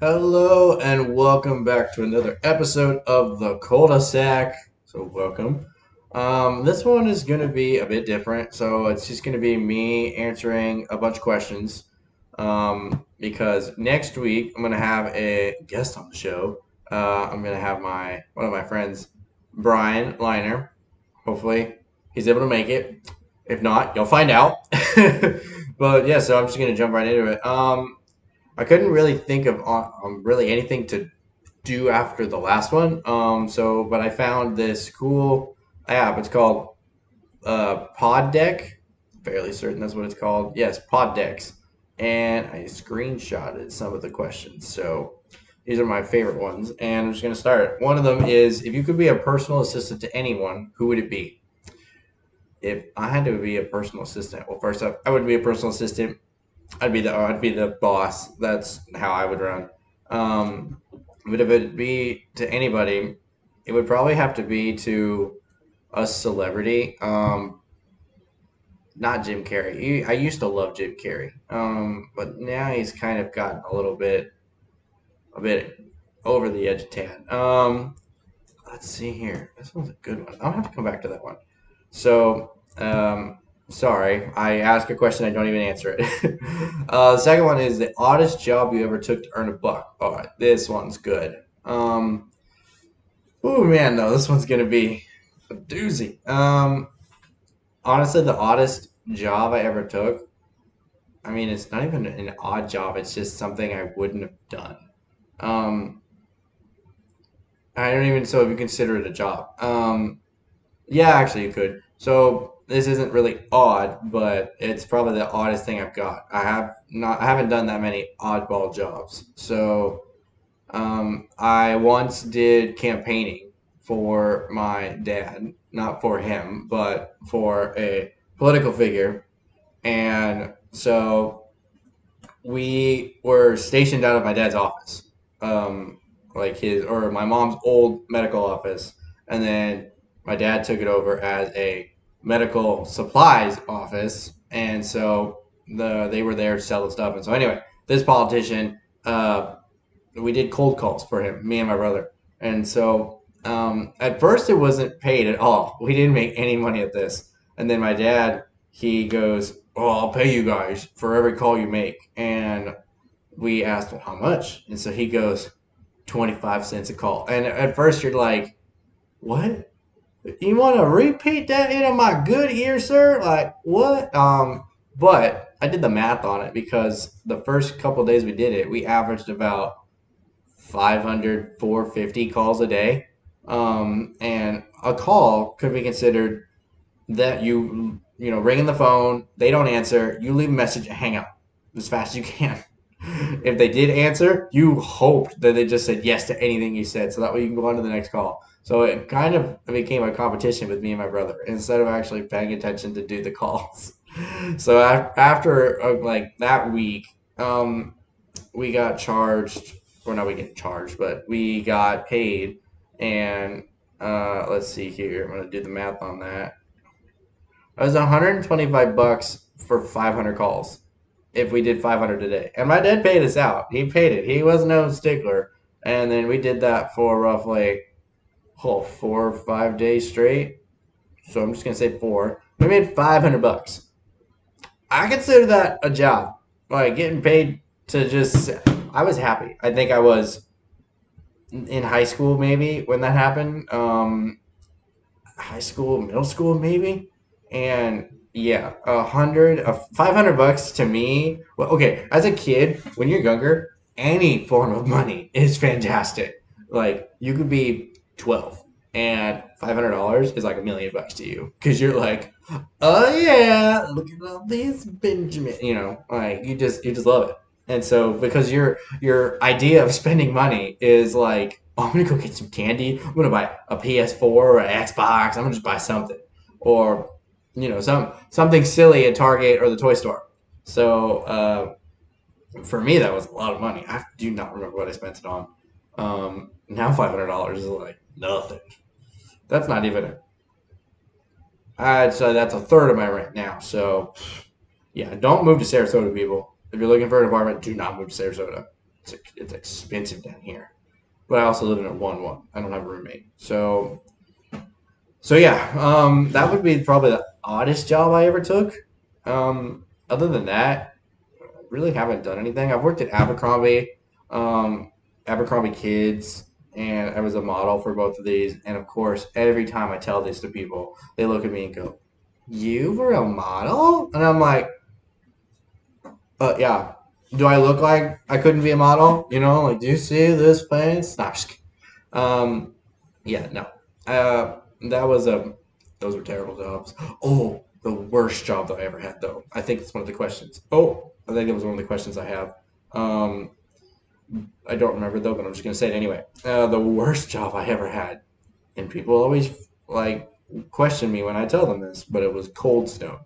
Hello and welcome back to another episode of the cul-de-sac. So welcome. Um, this one is going to be a bit different. So it's just going to be me answering a bunch of questions. Um, because next week I'm going to have a guest on the show. Uh, I'm going to have my one of my friends, Brian Liner. Hopefully he's able to make it. If not, you'll find out. but yeah, so I'm just going to jump right into it. Um, I couldn't really think of um, really anything to do after the last one. Um, so, but I found this cool app. It's called uh, Pod Deck. Fairly certain that's what it's called. Yes, Pod Decks. And I screenshotted some of the questions. So these are my favorite ones. And I'm just going to start. One of them is if you could be a personal assistant to anyone, who would it be? If I had to be a personal assistant, well, first up, I would be a personal assistant I'd be the I'd be the boss. That's how I would run. Um, but if it be to anybody, it would probably have to be to a celebrity. Um, not Jim Carrey. I used to love Jim Carrey, um, but now he's kind of gotten a little bit, a bit over the edge of tan. Um, let's see here. This one's a good one. I'll have to come back to that one. So, um, Sorry, I ask a question, I don't even answer it. uh, the second one is the oddest job you ever took to earn a buck. All right, this one's good. Um, oh man, no, this one's gonna be a doozy. Um, honestly, the oddest job I ever took. I mean, it's not even an odd job. It's just something I wouldn't have done. Um, I don't even so if you consider it a job. Um, yeah, actually, you could. So this isn't really odd, but it's probably the oddest thing I've got. I have not, I haven't done that many oddball jobs. So, um, I once did campaigning for my dad, not for him, but for a political figure, and so we were stationed out of my dad's office, um, like his or my mom's old medical office, and then my dad took it over as a medical supplies office, and so the they were there to sell the stuff. And so anyway, this politician, uh, we did cold calls for him, me and my brother. And so um, at first it wasn't paid at all. We didn't make any money at this. And then my dad, he goes, "Oh, I'll pay you guys for every call you make." And we asked, "Well, how much?" And so he goes, 25 cents a call. And at first you're like, "What?" You want to repeat that into my good ear, sir? Like what? Um, but I did the math on it because the first couple days we did it, we averaged about 500, 450 calls a day. Um, and a call could be considered that you, you know, ringing the phone, they don't answer, you leave a message, and hang up as fast as you can. if they did answer, you hoped that they just said yes to anything you said, so that way you can go on to the next call. So it kind of became a competition with me and my brother instead of actually paying attention to do the calls. So after uh, like that week, um, we got charged, or not we get charged, but we got paid. And uh, let's see here, I'm gonna do the math on that. It was 125 bucks for 500 calls if we did 500 a day. And my dad paid us out. He paid it. He was no stickler. And then we did that for roughly oh, four or five days straight. So I'm just gonna say four. We made five hundred bucks. I consider that a job. Like getting paid to just. I was happy. I think I was in high school maybe when that happened. Um, high school, middle school maybe, and yeah, a hundred, a five hundred bucks to me. Well, okay, as a kid, when you're younger, any form of money is fantastic. Like you could be 12 and $500 is like a million bucks to you. Because you're like oh yeah look at all these benjamin you know like you just you just love it. And so because your your idea of spending money is like oh, i'm gonna go get some candy. I'm gonna buy a ps4 or an xbox. I'm gonna just buy something. Or you know some something silly at target or the toy store. So uh, for me that was a lot of money. I do not remember what i spent it on. Um, now $500 is like nothing. That's not even it. I'd say that's a third of my rent now. So, yeah, don't move to Sarasota, people. If you're looking for an apartment, do not move to Sarasota. it's, it's expensive down here. But I also live in a one one. I don't have a roommate, so so yeah, um, that would be probably the oddest job I ever took. Um, other than that, I really haven't done anything. I've worked at Abercrombie, um, Abercrombie Kids, and I was a model for both of these. And of course, every time I tell this to people, they look at me and go, "You were a model?" And I'm like, "Uh, yeah." Do I look like I couldn't be a model? You know, like, do you see this face? Nah, um, yeah, no. Uh, that was a those were terrible jobs. Oh, the worst job that I ever had though. I think it's one of the questions. Oh, I think it was one of the questions I have. Um, I don't remember though, but I'm just gonna say it anyway. Uh, the worst job I ever had, and people always like question me when I tell them this, but it was Cold Stone.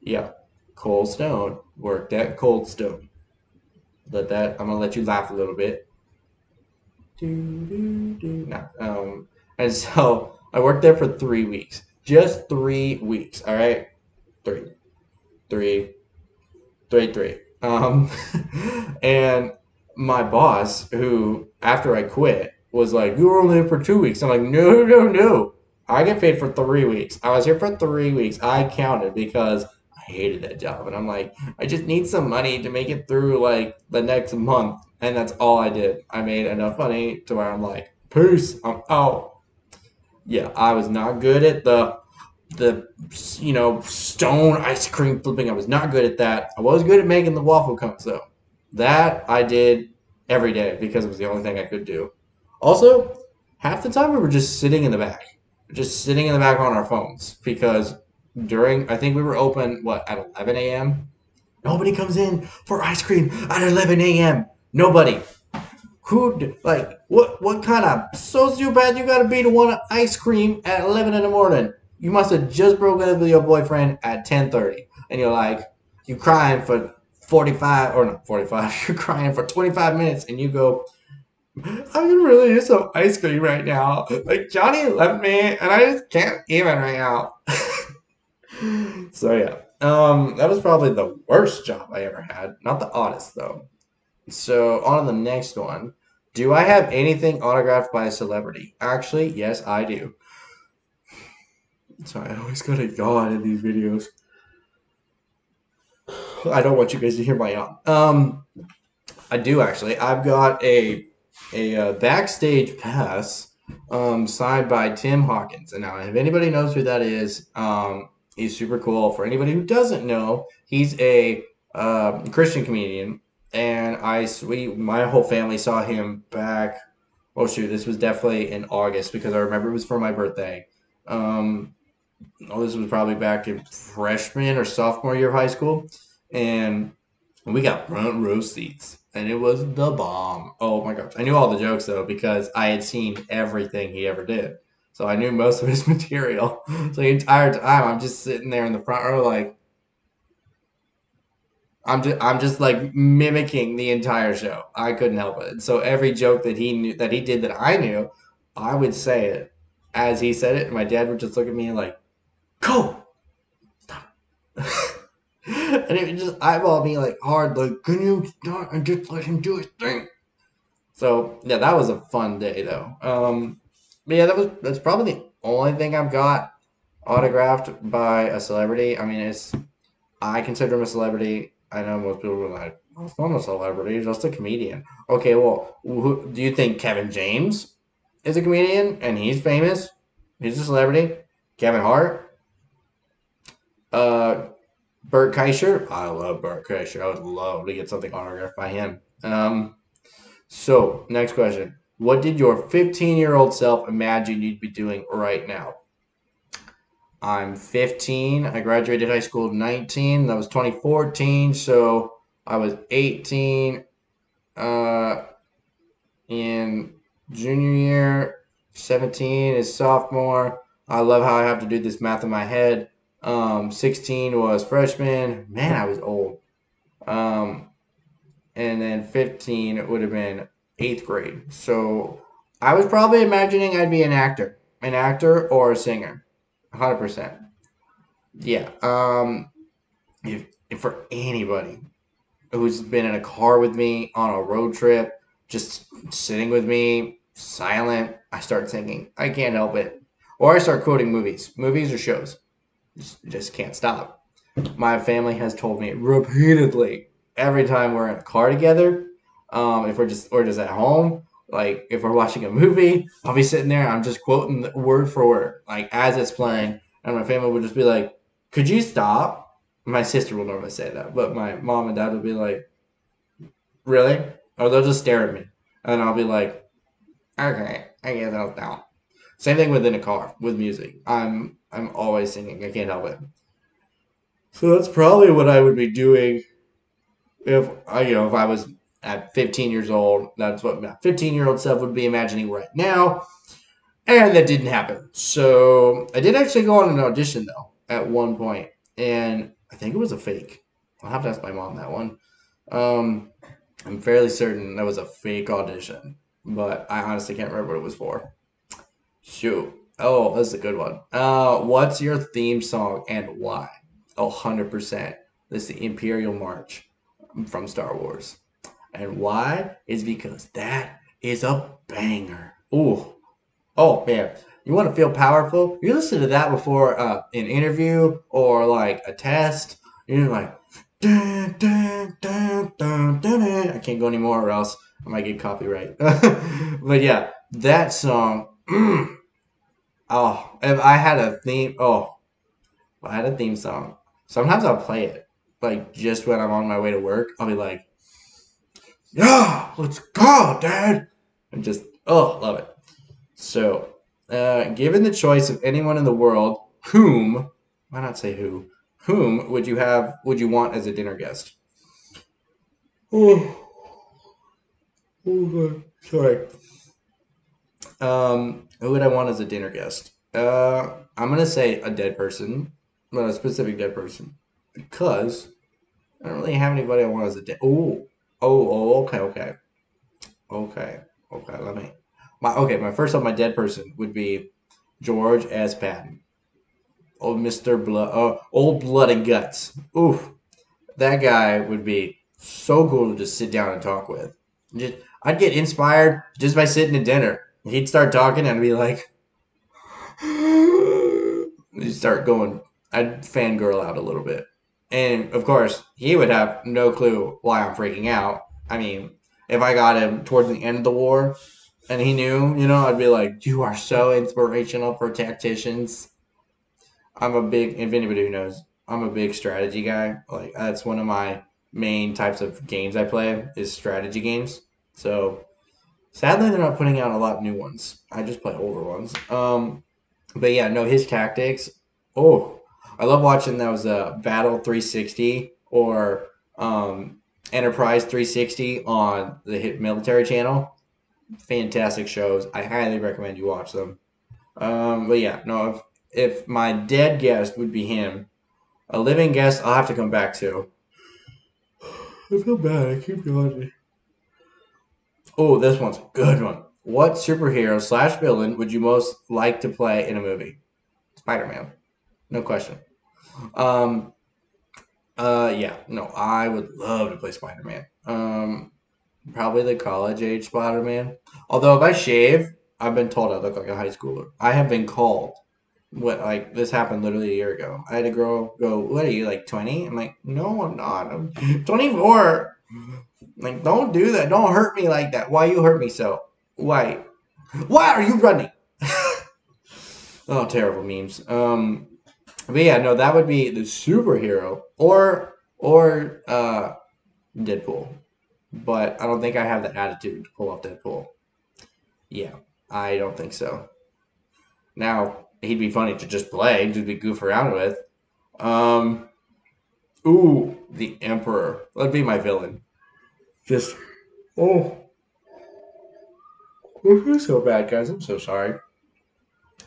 Yeah, Cold Stone worked at Cold Stone. Let that. I'm gonna let you laugh a little bit. Do do do. Um, and so I worked there for three weeks. Just three weeks. All right. Three. Three. Three, three. Um, and my boss, who after I quit, was like, You were only here for two weeks. I'm like, No, no, no. I get paid for three weeks. I was here for three weeks. I counted because I hated that job. And I'm like, I just need some money to make it through like the next month. And that's all I did. I made enough money to where I'm like, Peace. I'm out yeah, I was not good at the the you know stone ice cream flipping. I was not good at that. I was good at making the waffle cones though. That I did every day because it was the only thing I could do. Also, half the time we were just sitting in the back, just sitting in the back on our phones because during I think we were open what at 11 a.m. Nobody comes in for ice cream at 11 a.m. Nobody. Who like what? What kind of sociopath you gotta be to want ice cream at eleven in the morning? You must have just broken up with your boyfriend at ten thirty, and you're like, you crying for forty five or not forty five. You're crying for twenty five minutes, and you go, I can really use some ice cream right now. Like Johnny left me, and I just can't even right now. so yeah, um, that was probably the worst job I ever had. Not the oddest though. So on to the next one. Do I have anything autographed by a celebrity? Actually, yes, I do. Sorry, I always gotta yawn in these videos. I don't want you guys to hear my yawn. Um, I do actually. I've got a a uh, backstage pass um, signed by Tim Hawkins. And now, if anybody knows who that is, um, he's super cool. For anybody who doesn't know, he's a uh, Christian comedian and I we my whole family saw him back. Oh shoot, this was definitely in August because I remember it was for my birthday. Um, oh, this was probably back in freshman or sophomore year of high school, and we got front row seats, and it was the bomb. Oh my gosh, I knew all the jokes though because I had seen everything he ever did, so I knew most of his material. So the entire time, I'm just sitting there in the front row, like I'm just I'm just like mimicking the entire show. I couldn't help it. So every joke that he knew that he did that I knew, I would say it as he said it, and my dad would just look at me like, "Go, stop," and it just eyeball me like hard, like, "Can you stop and just let him do his thing?" So yeah, that was a fun day though. Um, but yeah, that was that's probably the only thing I've got autographed by a celebrity. I mean, it's I consider him a celebrity I know most people are like, oh, "It's not a celebrity, just a comedian." Okay, well, who, do you think Kevin James is a comedian and he's famous? He's a celebrity. Kevin Hart, uh, Bert Kreischer. I love Bert Kreischer. I would love to get something autographed by him. Um, so next question: What did your 15-year-old self imagine you'd be doing right now? I'm 15. I graduated high school at 19. That was 2014. So I was 18 uh, in junior year. 17 is sophomore. I love how I have to do this math in my head. Um, 16 was freshman. Man, I was old. Um, and then 15 would have been eighth grade. So I was probably imagining I'd be an actor, an actor or a singer hundred percent. Yeah. Um, if, if for anybody, who's been in a car with me on a road trip, just sitting with me, silent. I start singing. I can't help it. Or I start quoting movies, movies or shows. Just, can't stop. My family has told me repeatedly every time we're in a car together, um, if we're just or just at home, like if we're watching a movie, I'll be sitting there. And I'm just quoting word for word, like as it's playing, and my family would just be like, "Could you stop?" My sister will normally say that, but my mom and dad would be like, "Really?" Or they'll just stare at me, and I'll be like, "Okay, I guess I'll stop." Same thing within a car with music. I'm I'm always singing. I can't help it. So that's probably what I would be doing if I you know if I was at 15 years old. That's what my 15 year old self would be imagining right now. And that didn't happen. So I did actually go on an audition though at one point, and I think it was a fake. I'll have to ask my mom that one. Um, I'm fairly certain that was a fake audition, but I honestly can't remember what it was for. Shoot. Oh, that's a good one. Uh, what's your theme song and why? Oh, 100%. This is the Imperial March from Star Wars. And why? Is because that is a banger. Ooh. Oh, man. You want to feel powerful? You listen to that before uh, an interview or like a test. You're like, dun, dun, dun, dun, dun. I can't go anymore or else I might get copyright. but yeah, that song. oh, if I had a theme, oh, I had a theme song. Sometimes I'll play it, like just when I'm on my way to work. I'll be like, yeah, let's go, Dad. And just, oh, love it. So, uh, given the choice of anyone in the world, whom, why not say who, whom would you have, would you want as a dinner guest? Oh, oh sorry. Um, who would I want as a dinner guest? Uh, I'm gonna say a dead person, but a specific dead person, because I don't really have anybody I want as a dead. Oh, Oh, oh, okay, okay, okay, okay. Let me. My okay. My first up, my dead person would be George S. Patton. Old Mister Blood. Oh, old blood and guts. Oof, that guy would be so cool to just sit down and talk with. Just, I'd get inspired just by sitting at dinner. He'd start talking, and be like, he'd start going. I'd fangirl out a little bit. And of course, he would have no clue why I'm freaking out. I mean, if I got him towards the end of the war and he knew, you know, I'd be like, You are so inspirational for tacticians. I'm a big, if anybody who knows, I'm a big strategy guy. Like, that's one of my main types of games I play is strategy games. So, sadly, they're not putting out a lot of new ones. I just play older ones. Um, but yeah, no, his tactics. Oh, I love watching those uh, Battle 360 or um, Enterprise 360 on the Hit Military Channel. Fantastic shows. I highly recommend you watch them. Um, but yeah, no, if, if my dead guest would be him, a living guest I'll have to come back to. I feel bad. I keep going. Oh, this one's a good one. What superhero slash villain would you most like to play in a movie? Spider Man. No question. Um, uh, yeah, no, I would love to play Spider Man. Um, probably the college age Spider Man. Although if I shave, I've been told I look like a high schooler. I have been called. What like this happened literally a year ago. I had a girl go, "What are you like 20?" I'm like, "No, I'm not. I'm 24." Like, don't do that. Don't hurt me like that. Why you hurt me so? Why? Why are you running? oh, terrible memes. Um, but yeah, no, that would be the superhero or or uh, Deadpool. But I don't think I have the attitude to pull off Deadpool. Yeah, I don't think so. Now he'd be funny to just play, to be goof around with. Um, ooh, the Emperor. That'd be my villain. Just oh, so bad, guys. I'm so sorry.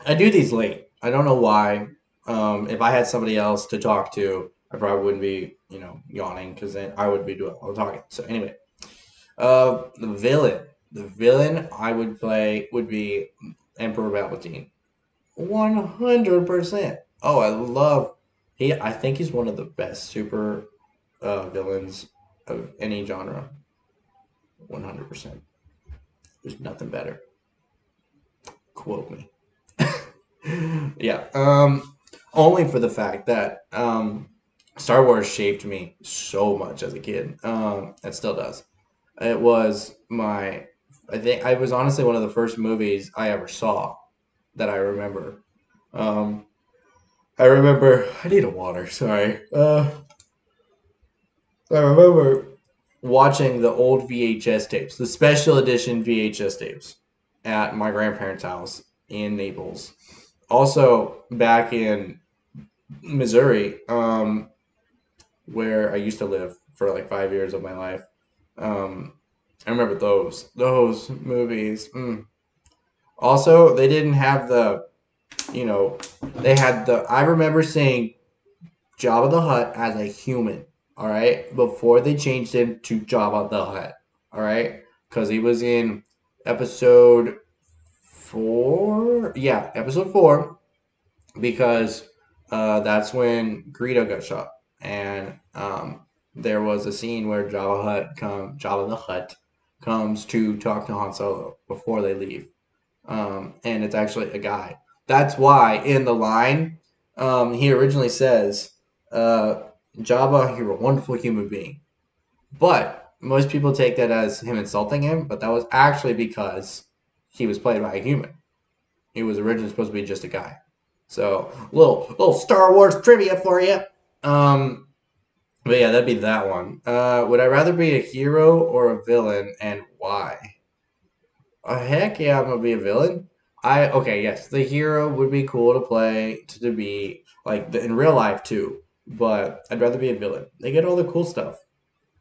I do these late. I don't know why. Um, if I had somebody else to talk to, I probably wouldn't be, you know, yawning because then I would be doing all the talking. So anyway, uh, the villain, the villain I would play would be Emperor Palpatine, one hundred percent. Oh, I love he. I think he's one of the best super uh, villains of any genre. One hundred percent. There's nothing better. Quote me. yeah. Um, only for the fact that um, Star Wars shaped me so much as a kid. Um, it still does. It was my. I think I was honestly one of the first movies I ever saw that I remember. Um, I remember. I need a water. Sorry. Uh, I remember watching the old VHS tapes, the special edition VHS tapes, at my grandparents' house in Naples. Also, back in Missouri, um, where I used to live for like five years of my life. Um, I remember those those movies. Mm. Also, they didn't have the, you know, they had the. I remember seeing Jabba the Hutt as a human. All right, before they changed him to Jabba the Hutt. All right, because he was in episode four. Yeah, episode four, because uh, that's when Greedo got shot, and um, there was a scene where Jabba Hutt come Jabba the Hutt comes to talk to Han Solo before they leave, um, and it's actually a guy. That's why in the line um, he originally says, uh, "Jabba, you're a wonderful human being," but most people take that as him insulting him, but that was actually because he was played by a human. He was originally supposed to be just a guy. So little little Star Wars trivia for you. Um, but yeah, that'd be that one. Uh, would I rather be a hero or a villain, and why? Oh, heck yeah, I'm gonna be a villain. I okay, yes, the hero would be cool to play to, to be like the, in real life too. But I'd rather be a villain. They get all the cool stuff.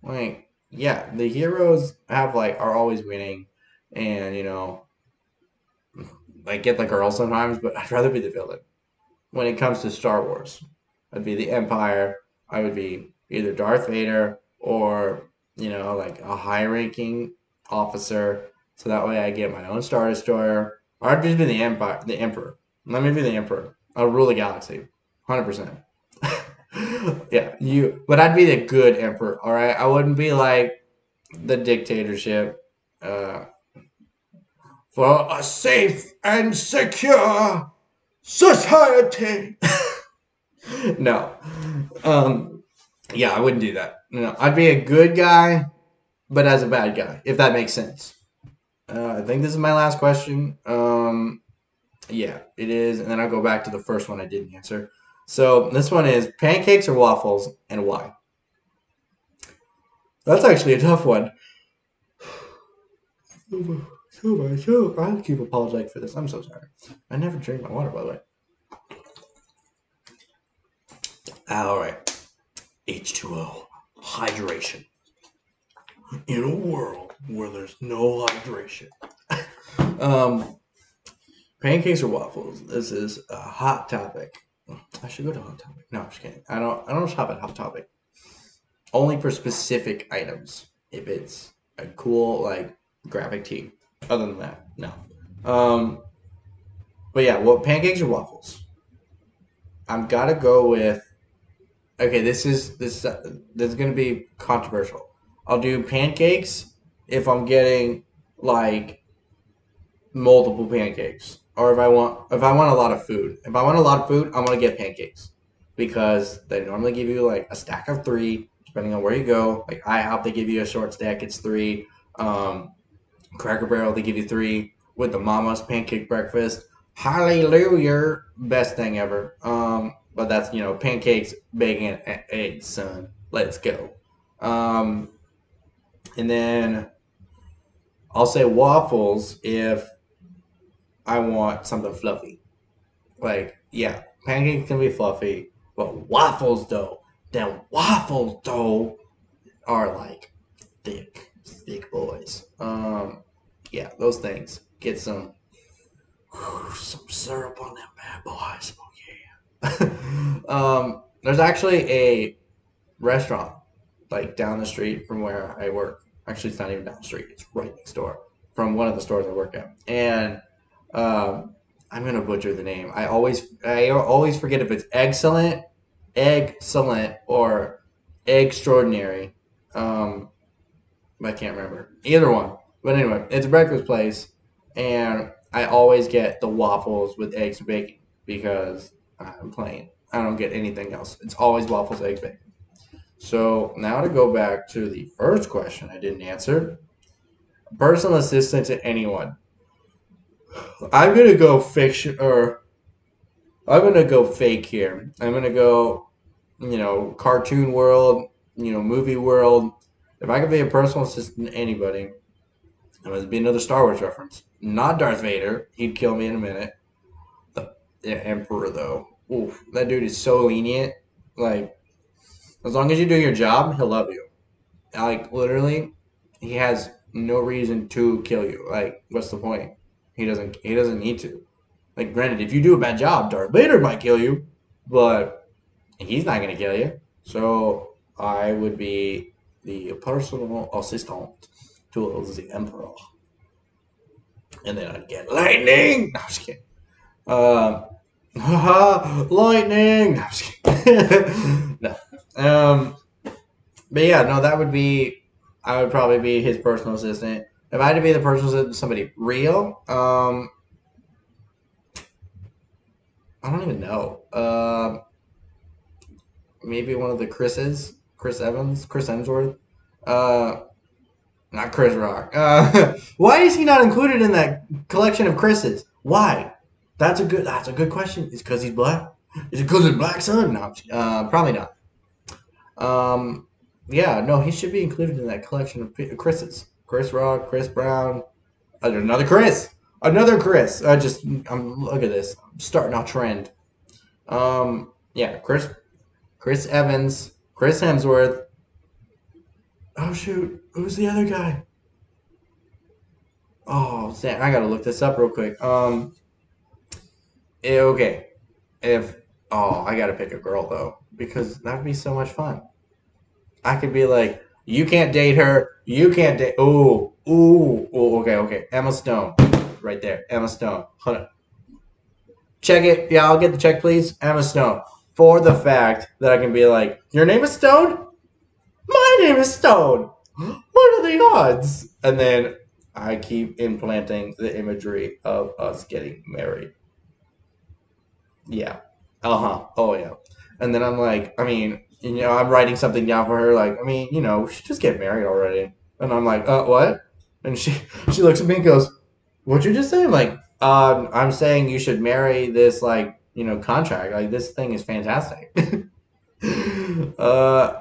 Like yeah, the heroes have like are always winning, and you know, like get the girl sometimes. But I'd rather be the villain when it comes to Star Wars. I'd be the Empire. I would be either Darth Vader or, you know, like a high ranking officer. So that way I get my own Star Destroyer. Or I'd be the Empire, the Emperor. Let me be the Emperor. I'll rule the galaxy. 100%. Yeah, you, but I'd be the good Emperor, all right? I wouldn't be like the dictatorship. Uh, for a safe and secure society. no. Um, yeah, I wouldn't do that. No, I'd be a good guy, but as a bad guy, if that makes sense. Uh, I think this is my last question. Um, yeah, it is. And then I'll go back to the first one I didn't answer. So this one is pancakes or waffles and why? That's actually a tough one. So much. So I keep apologizing for this. I'm so sorry. I never drink my water, by the way. All right. H2O. Hydration. In a world where there's no hydration. um, pancakes or waffles? This is a hot topic. I should go to Hot Topic. No, I'm just kidding. I don't. I don't shop at Hot Topic. Only for specific items. If it's a cool like graphic tee. Other than that, no. Um, but yeah, well, pancakes or waffles? I'm gotta go with. Okay, this is this uh, this is gonna be controversial. I'll do pancakes if I'm getting like multiple pancakes, or if I want if I want a lot of food. If I want a lot of food, I'm gonna get pancakes because they normally give you like a stack of three, depending on where you go. Like IHOP, they give you a short stack. It's three. Um, Cracker Barrel, they give you three with the Mama's pancake breakfast. Hallelujah, best thing ever. Um, but that's you know pancakes, bacon, and eggs, son. Let's go. Um, and then I'll say waffles if I want something fluffy. Like yeah, pancakes can be fluffy, but waffles though, then waffles though are like thick, thick boys. Um, yeah, those things. Get some some syrup on them bad boys. Oh yeah. um, there's actually a restaurant like down the street from where I work. Actually, it's not even down the street. It's right next door from one of the stores I work at. And um, I'm gonna butcher the name. I always I always forget if it's excellent, excellent, or extraordinary. Um, I can't remember either one. But anyway, it's a breakfast place, and I always get the waffles with eggs and bacon because I'm plain. I don't get anything else. It's always waffles, eggs, bacon. So now to go back to the first question I didn't answer. Personal assistant to anyone. I'm gonna go fiction or I'm gonna go fake here. I'm gonna go, you know, cartoon world, you know, movie world. If I could be a personal assistant to anybody, it would be another Star Wars reference. Not Darth Vader. He'd kill me in a minute. The, Emperor though. Oof, that dude is so lenient. Like, as long as you do your job, he'll love you. Like literally, he has no reason to kill you. Like, what's the point? He doesn't. He doesn't need to. Like, granted, if you do a bad job, Darth Vader might kill you, but he's not gonna kill you. So I would be the personal assistant to the Emperor, and then I'd get lightning. No, I'm just kidding. Um, lightning. No, I'm just kidding. no. Um, but yeah, no, that would be. I would probably be his personal assistant. If I had to be the person somebody real, um, I don't even know. Uh, maybe one of the Chris's, Chris Evans, Chris Hemsworth. Uh, not Chris Rock. Uh, why is he not included in that collection of Chris's? Why? That's a good. That's a good question. Is because he's black? Is it because he's black son? No, uh, probably not. Um, yeah, no, he should be included in that collection of Chris's. Chris Rock, Chris Brown, another Chris, another Chris. I just, I'm look at this. I'm starting a trend. Um, yeah, Chris, Chris Evans, Chris Hemsworth. Oh shoot, who's the other guy? Oh, Sam, I gotta look this up real quick. Um, eh, okay, if oh, I gotta pick a girl though because that'd be so much fun. I could be like, you can't date her. You can't date. Ooh, ooh, ooh. Okay, okay. Emma Stone, right there. Emma Stone. Hold on. Check it. Yeah, I'll get the check, please. Emma Stone. For the fact that I can be like, your name is Stone. My name is Stone. What are the odds? And then I keep implanting the imagery of us getting married. Yeah. Uh huh. Oh yeah. And then I'm like, I mean, you know, I'm writing something down for her. Like, I mean, you know, we should just get married already. And I'm like, uh, what? And she she looks at me and goes, "What'd you just say?" I'm like, um, I'm saying you should marry this like you know contract. Like this thing is fantastic. uh,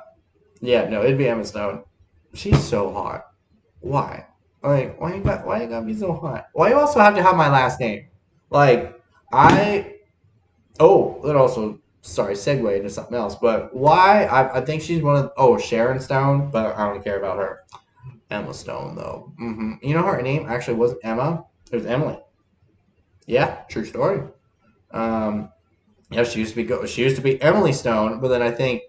yeah, no, it'd be Emma Stone. She's so hot. Why? Like, why you got why you gotta be so hot? Why you also have to have my last name? Like, I. Oh, that also sorry, segue into something else. But why? I, I think she's one of oh Sharon Stone, but I don't care about her. Emma Stone though. Mm-hmm. You know her name actually wasn't Emma. It was Emily. Yeah, true story. Um, yeah, she used to be go- she used to be Emily Stone, but then I think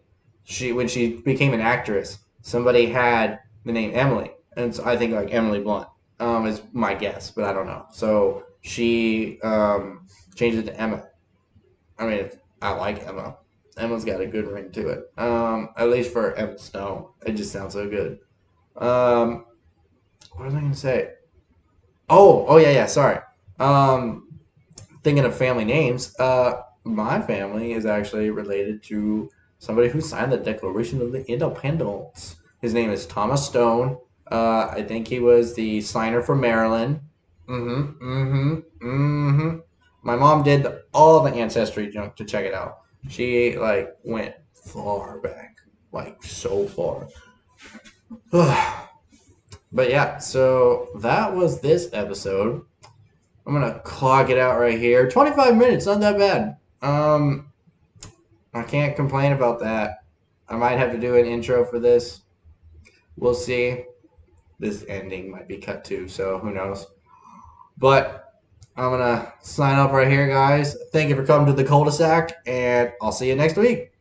she when she became an actress, somebody had the name Emily, and so I think like Emily Blunt um, is my guess, but I don't know. So she um, changed it to Emma. I mean, I like Emma. Emma's got a good ring to it. Um, at least for Emma Stone, it just sounds so good. Um, what was I gonna say? Oh, oh yeah, yeah. Sorry. Um, thinking of family names. Uh, my family is actually related to somebody who signed the Declaration of the Independence. His name is Thomas Stone. Uh, I think he was the signer for Maryland. Mm-hmm. Mm-hmm. Mm-hmm. My mom did all the ancestry junk to check it out. She like went far back, like so far. but yeah, so that was this episode. I'm gonna clock it out right here. 25 minutes, not that bad. Um, I can't complain about that. I might have to do an intro for this. We'll see. This ending might be cut too, so who knows. But I'm going to sign off right here, guys. Thank you for coming to the cul-de-sac, and I'll see you next week.